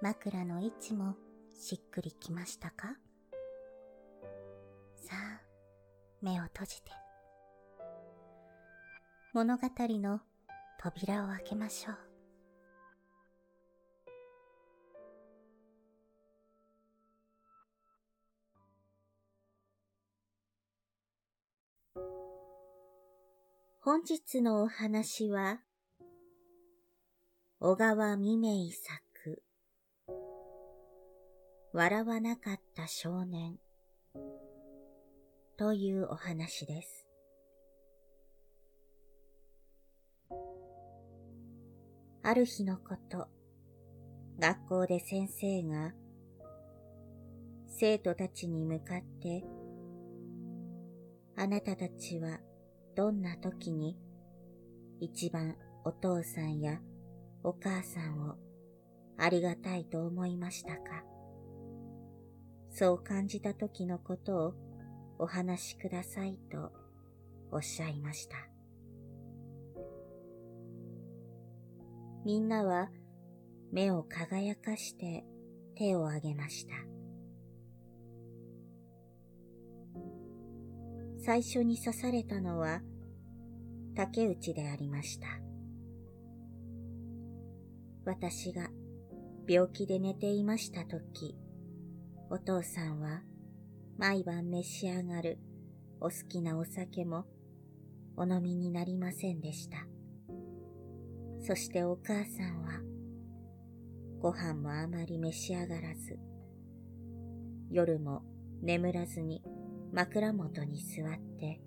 枕の位置もしっくりきましたか？さあ、目を閉じて。物語の扉を開けましょう。本日のお話は、小川未明作、笑わなかった少年というお話です。ある日のこと、学校で先生が生徒たちに向かって、あなたたちはどんな時に一番お父さんやお母さんをありがたいと思いましたか？そう感じた時のことをお話しくださいとおっしゃいました。みんなは目を輝かして手を挙げました。最初に刺されたのは竹内でありました。私が病気で寝ていましたとき、お父さんは毎晩召し上がるお好きなお酒もお飲みになりませんでした。そしてお母さんはご飯もあまり召し上がらず、夜も眠らずに枕元に座って、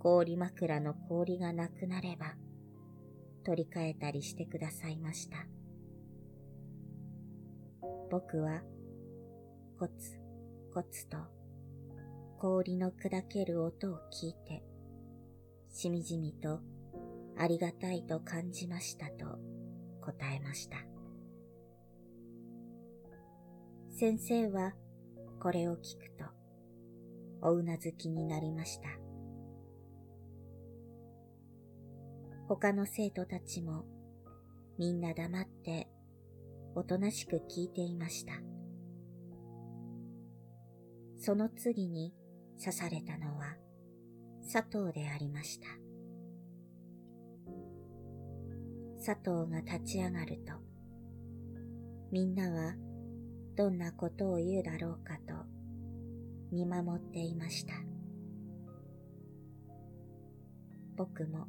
氷枕の氷がなくなれば、取り替えたりしてくださいました。僕は、コツコツと氷の砕ける音を聞いて、しみじみとありがたいと感じましたと答えました。先生はこれを聞くと、おうなずきになりました。他の生徒たちもみんな黙っておとなしく聞いていました。その次に刺されたのは佐藤でありました。佐藤が立ち上がると、みんなはどんなことを言うだろうかと見守っていました。僕も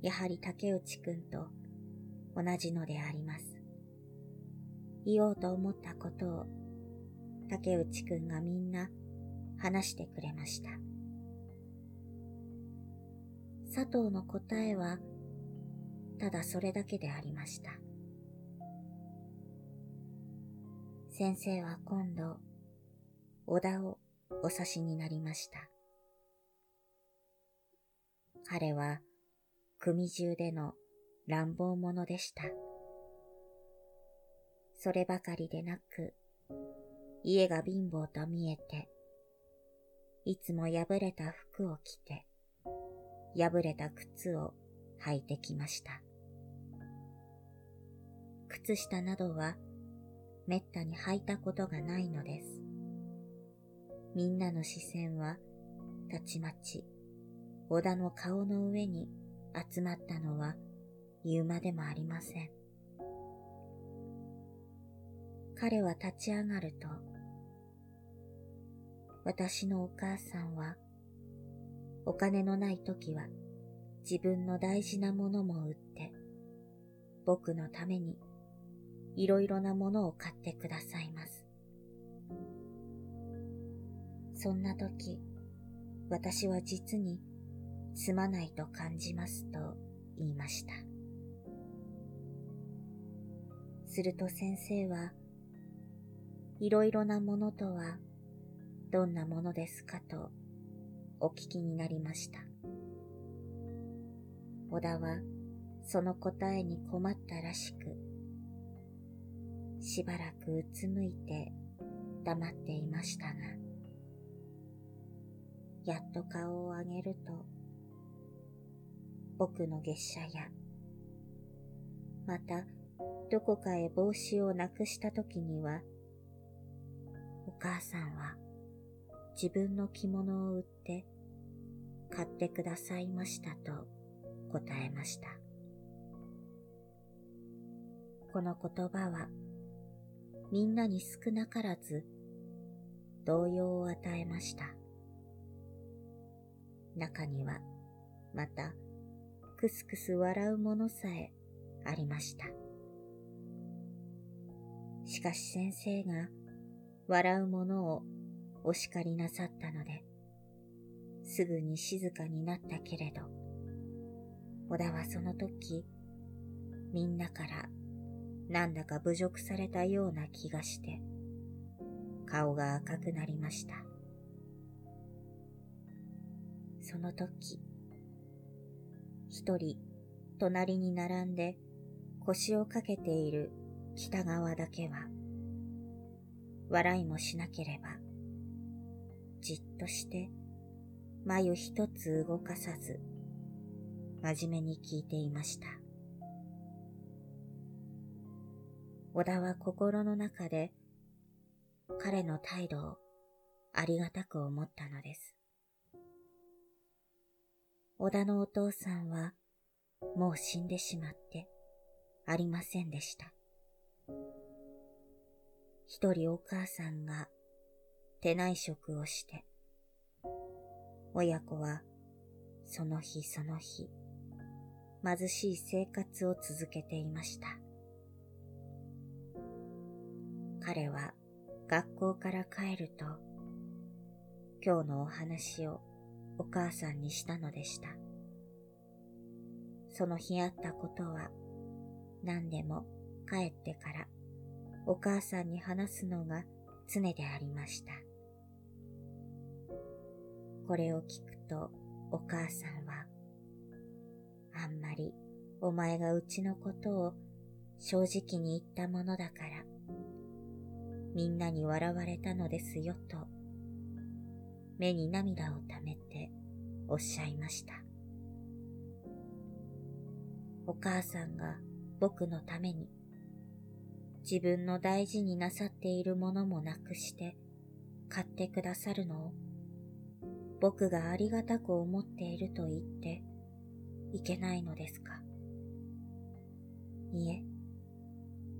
やはり竹内くんと同じのであります。言おうと思ったことを竹内くんがみんな話してくれました。佐藤の答えはただそれだけでありました。先生は今度、小田をお指しになりました。彼は組中での乱暴者でした。そればかりでなく、家が貧乏と見えて、いつも破れた服を着て、破れた靴を履いてきました。靴下などはめったに履いたことがないのです。みんなの視線はたちまち小田の顔の上に集まったのは言うまでもありません。彼は立ち上がると、私のお母さんは、お金のない時は自分の大事なものも売って、僕のためにいろいろなものを買ってくださいます。そんな時、私は実にすまないと感じますと言いました。すると先生は、いろいろなものとはどんなものですかとお聞きになりました。小田はその答えに困ったらしく、しばらくうつむいて黙っていましたが、やっと顔を上げると、僕の月謝や、またどこかへ帽子をなくした時には、お母さんは自分の着物を売って買ってくださいましたと答えました。この言葉はみんなに少なからず動揺を与えました。中にはまたくすくす笑うものさえありました。しかし先生が笑うものをお叱りなさったので、すぐに静かになったけれど、小田はその時、みんなからなんだか侮辱されたような気がして、顔が赤くなりました。その時、一人隣に並んで腰をかけている北側だけは、笑いもしなければ、じっとして眉一つ動かさず、真面目に聞いていました。小田は心の中で彼の態度をありがたく思ったのです。小田のお父さんはもう死んでしまってありませんでした。一人お母さんが手内職をして、親子はその日その日、貧しい生活を続けていました。彼は学校から帰ると、今日のお話をお母さんにしたのでした。その日あったことは何でも帰ってからお母さんに話すのが常でありました。これを聞くとお母さんは、あんまりお前がうちのことを正直に言ったものだから、みんなに笑われたのですよと、目に涙をためておっしゃいました。お母さんが僕のために自分の大事になさっているものもなくして買ってくださるのを僕がありがたく思っていると言っていけないのですか？いえ、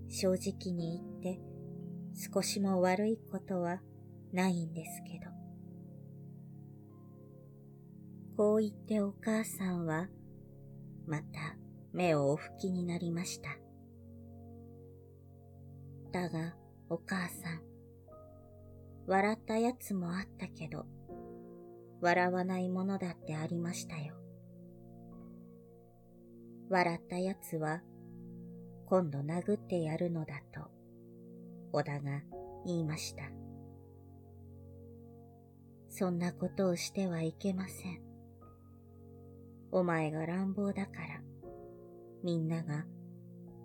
正直に言って少しも悪いことはないんですけど。こう言ってお母さんはまた目をお拭きになりました。だが、お母さん、笑ったやつもあったけど、笑わないものだってありましたよ。笑ったやつは、今度殴ってやるのだと、小田が言いました。そんなことをしてはいけません。お前が乱暴だから、みんなが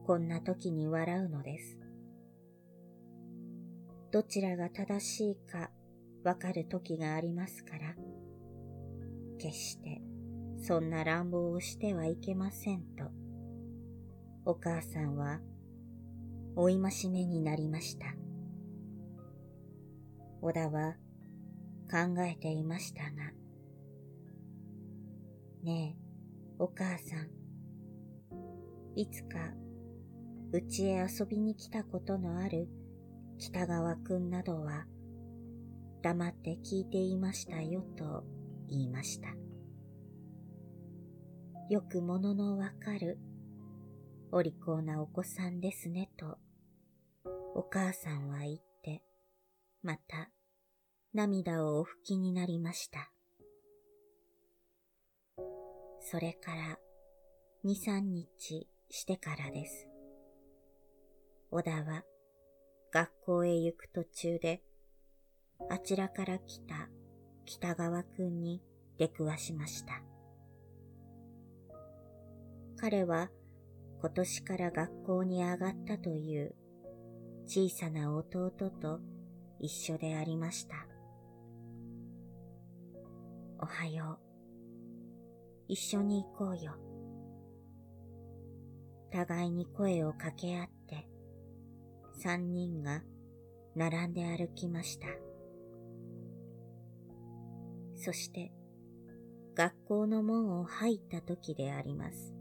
こんな時に笑うのです。どちらが正しいかわかる時がありますから、決してそんな乱暴をしてはいけませんと、お母さんは追いましめになりました。小田は考えていましたが、ねえ、お母さん、いつかうちへ遊びに来たことのある北川くんなどは黙って聞いていましたよと言いました。よくもののわかるお利口なお子さんですねとお母さんは言って、また涙をお拭きになりました。それから二三日してからです。小田は学校へ行く途中であちらから来た北川くんに出くわしました。彼は今年から学校に上がったという小さな弟と一緒でありました。おはよう。一緒に行こうよ。互いに声を掛け合って、三人が並んで歩きました。そして、学校の門を入った時であります。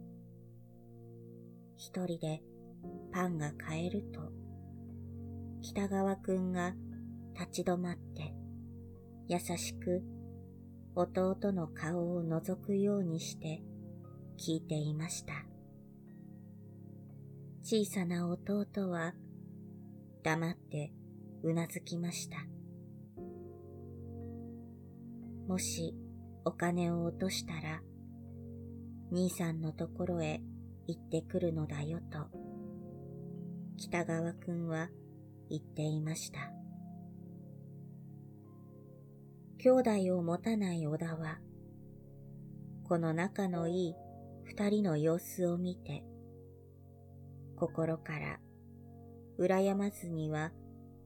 一人でパンが買えると、北川くんが立ち止まって、優しく弟の顔を覗くようにして聞いていました。小さな弟は黙ってうなずきました。もしお金を落としたら、兄さんのところへ行ってくるのだよと、北川くんは言っていました。兄弟を持たない小田は、この仲のいい二人の様子を見て、心から羨まずには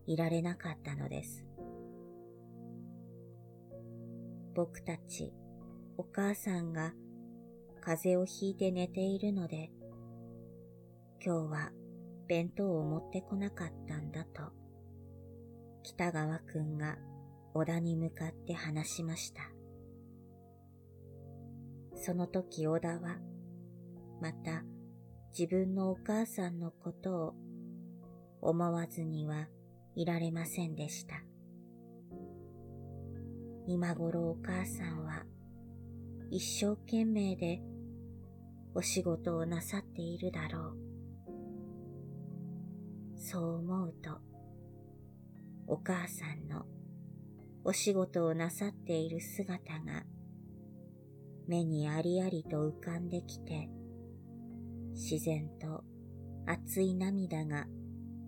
いられなかったのです。僕たちお母さんが風邪をひいて寝ているので、今日は弁当を持ってこなかったんだと、北川くんが小田に向かって話しました。その時小田は、また自分のお母さんのことを思わずにはいられませんでした。今頃お母さんは一生懸命でお仕事をなさっているだろう。そう思うと、お母さんのお仕事をなさっている姿が目にありありと浮かんできて、自然と熱い涙が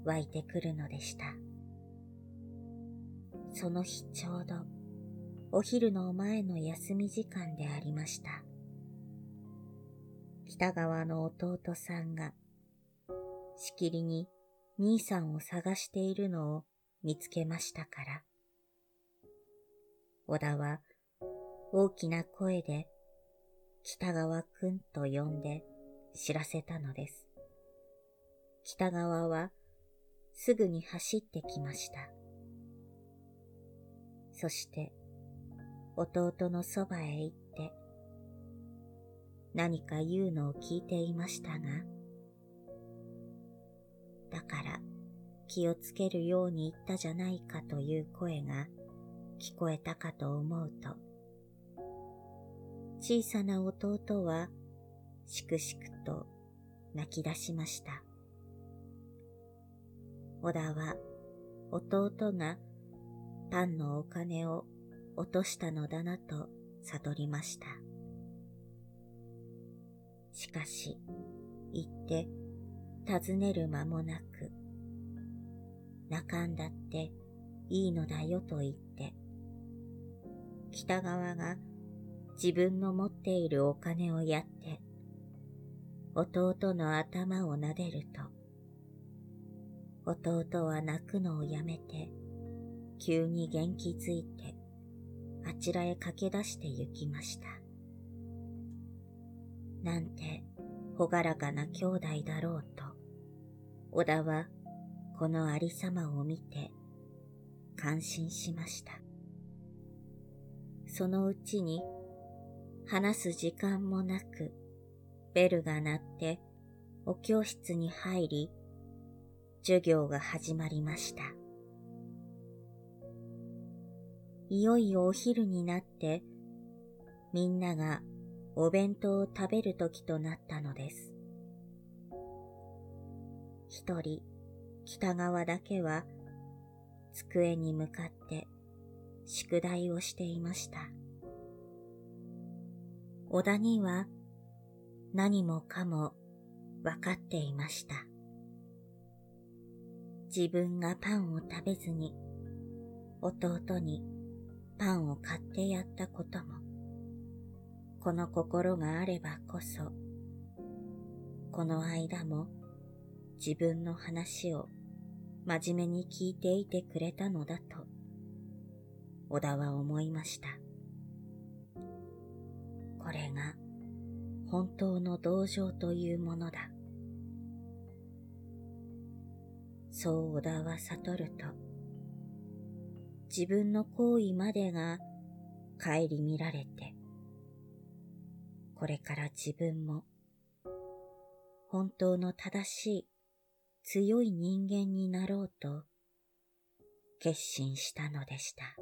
湧いてくるのでした。その日ちょうどお昼の前の休み時間でありました。北川の弟さんがしきりに兄さんを探しているのを見つけましたから、小田は大きな声で北川くんと呼んで知らせたのです。北川はすぐに走ってきました。そして弟のそばへ行って何か言うのを聞いていましたが、だから気をつけるように言ったじゃないかという声が聞こえたかと思うと、小さな弟はしくしくと泣き出しました。小田は弟がパンのお金を落としたのだなと悟りました。しかし、言って尋ねる間もなく、泣かんだっていいのだよと言って、北川が自分の持っているお金をやって、弟の頭を撫でると、弟は泣くのをやめて、急に元気づいて、ちらへ駆け出して行きました。なんて、ほがらかな兄弟だろうと、小田はこのありさまを見て、感心しました。そのうちに話す時間もなく、ベルが鳴ってお教室に入り、授業が始まりました。いよいよお昼になって、みんながお弁当を食べる時となったのです。一人、北川だけは、机に向かって宿題をしていました。小田には何もかもわかっていました。自分がパンを食べずに弟にパンを買ってやったことも、この心があればこそ、この間も自分の話を真面目に聞いていてくれたのだと、小田は思いました。これが本当の同情というものだ。そう小田は悟ると、自分の行為までが顧みられて、これから自分も本当の正しい強い人間になろうと決心したのでした。